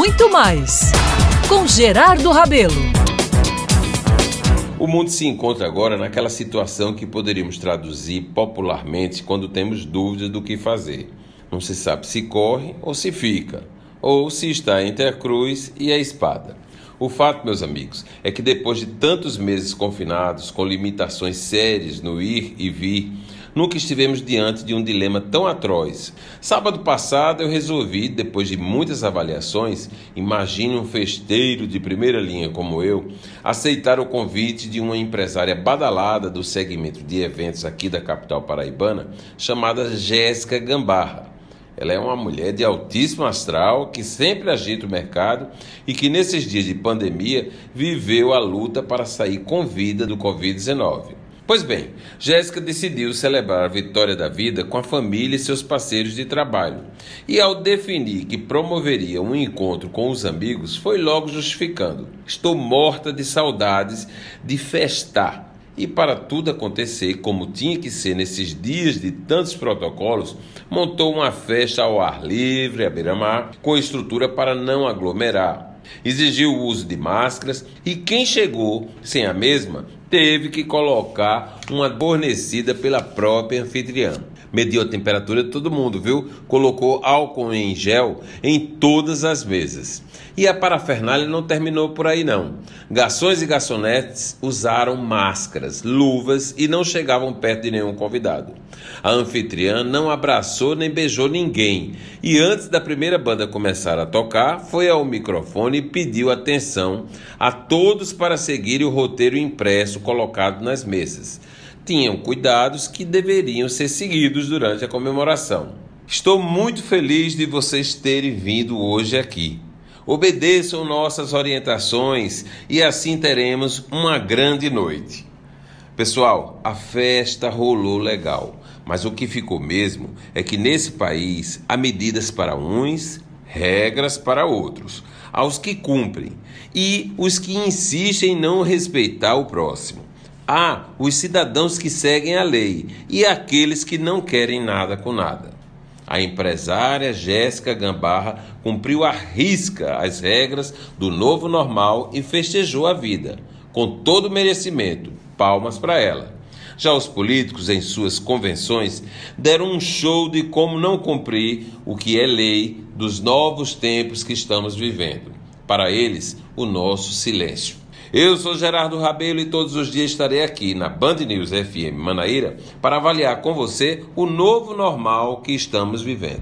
muito mais com Gerardo Rabelo. O mundo se encontra agora naquela situação que poderíamos traduzir popularmente quando temos dúvidas do que fazer. Não se sabe se corre ou se fica, ou se está entre a cruz e a espada. O fato, meus amigos, é que depois de tantos meses confinados, com limitações sérias no ir e vir, nunca estivemos diante de um dilema tão atroz. Sábado passado eu resolvi, depois de muitas avaliações, imagine um festeiro de primeira linha como eu, aceitar o convite de uma empresária badalada do segmento de eventos aqui da capital paraibana, chamada Jéssica Gambarra. Ela é uma mulher de altíssimo astral que sempre agita o mercado e que nesses dias de pandemia viveu a luta para sair com vida do Covid-19. Pois bem, Jéssica decidiu celebrar a vitória da vida com a família e seus parceiros de trabalho. E ao definir que promoveria um encontro com os amigos, foi logo justificando: Estou morta de saudades de festar e para tudo acontecer como tinha que ser nesses dias de tantos protocolos, montou uma festa ao ar livre, à beira-mar, com estrutura para não aglomerar. Exigiu o uso de máscaras e quem chegou sem a mesma teve que colocar uma fornecida pela própria anfitriã mediu a temperatura de todo mundo, viu? Colocou álcool em gel em todas as mesas. E a parafernália não terminou por aí não. Garçons e garçonetes usaram máscaras, luvas e não chegavam perto de nenhum convidado. A anfitriã não abraçou nem beijou ninguém e antes da primeira banda começar a tocar, foi ao microfone e pediu atenção a todos para seguir o roteiro impresso colocado nas mesas tinham cuidados que deveriam ser seguidos durante a comemoração. Estou muito feliz de vocês terem vindo hoje aqui. Obedeçam nossas orientações e assim teremos uma grande noite. Pessoal, a festa rolou legal, mas o que ficou mesmo é que nesse país há medidas para uns, regras para outros, aos que cumprem e os que insistem em não respeitar o próximo. Há os cidadãos que seguem a lei e aqueles que não querem nada com nada. A empresária Jéssica Gambarra cumpriu à risca as regras do novo normal e festejou a vida, com todo merecimento. Palmas para ela. Já os políticos, em suas convenções, deram um show de como não cumprir o que é lei dos novos tempos que estamos vivendo. Para eles, o nosso silêncio. Eu sou Gerardo Rabelo e todos os dias estarei aqui na Band News FM Manaíra para avaliar com você o novo normal que estamos vivendo.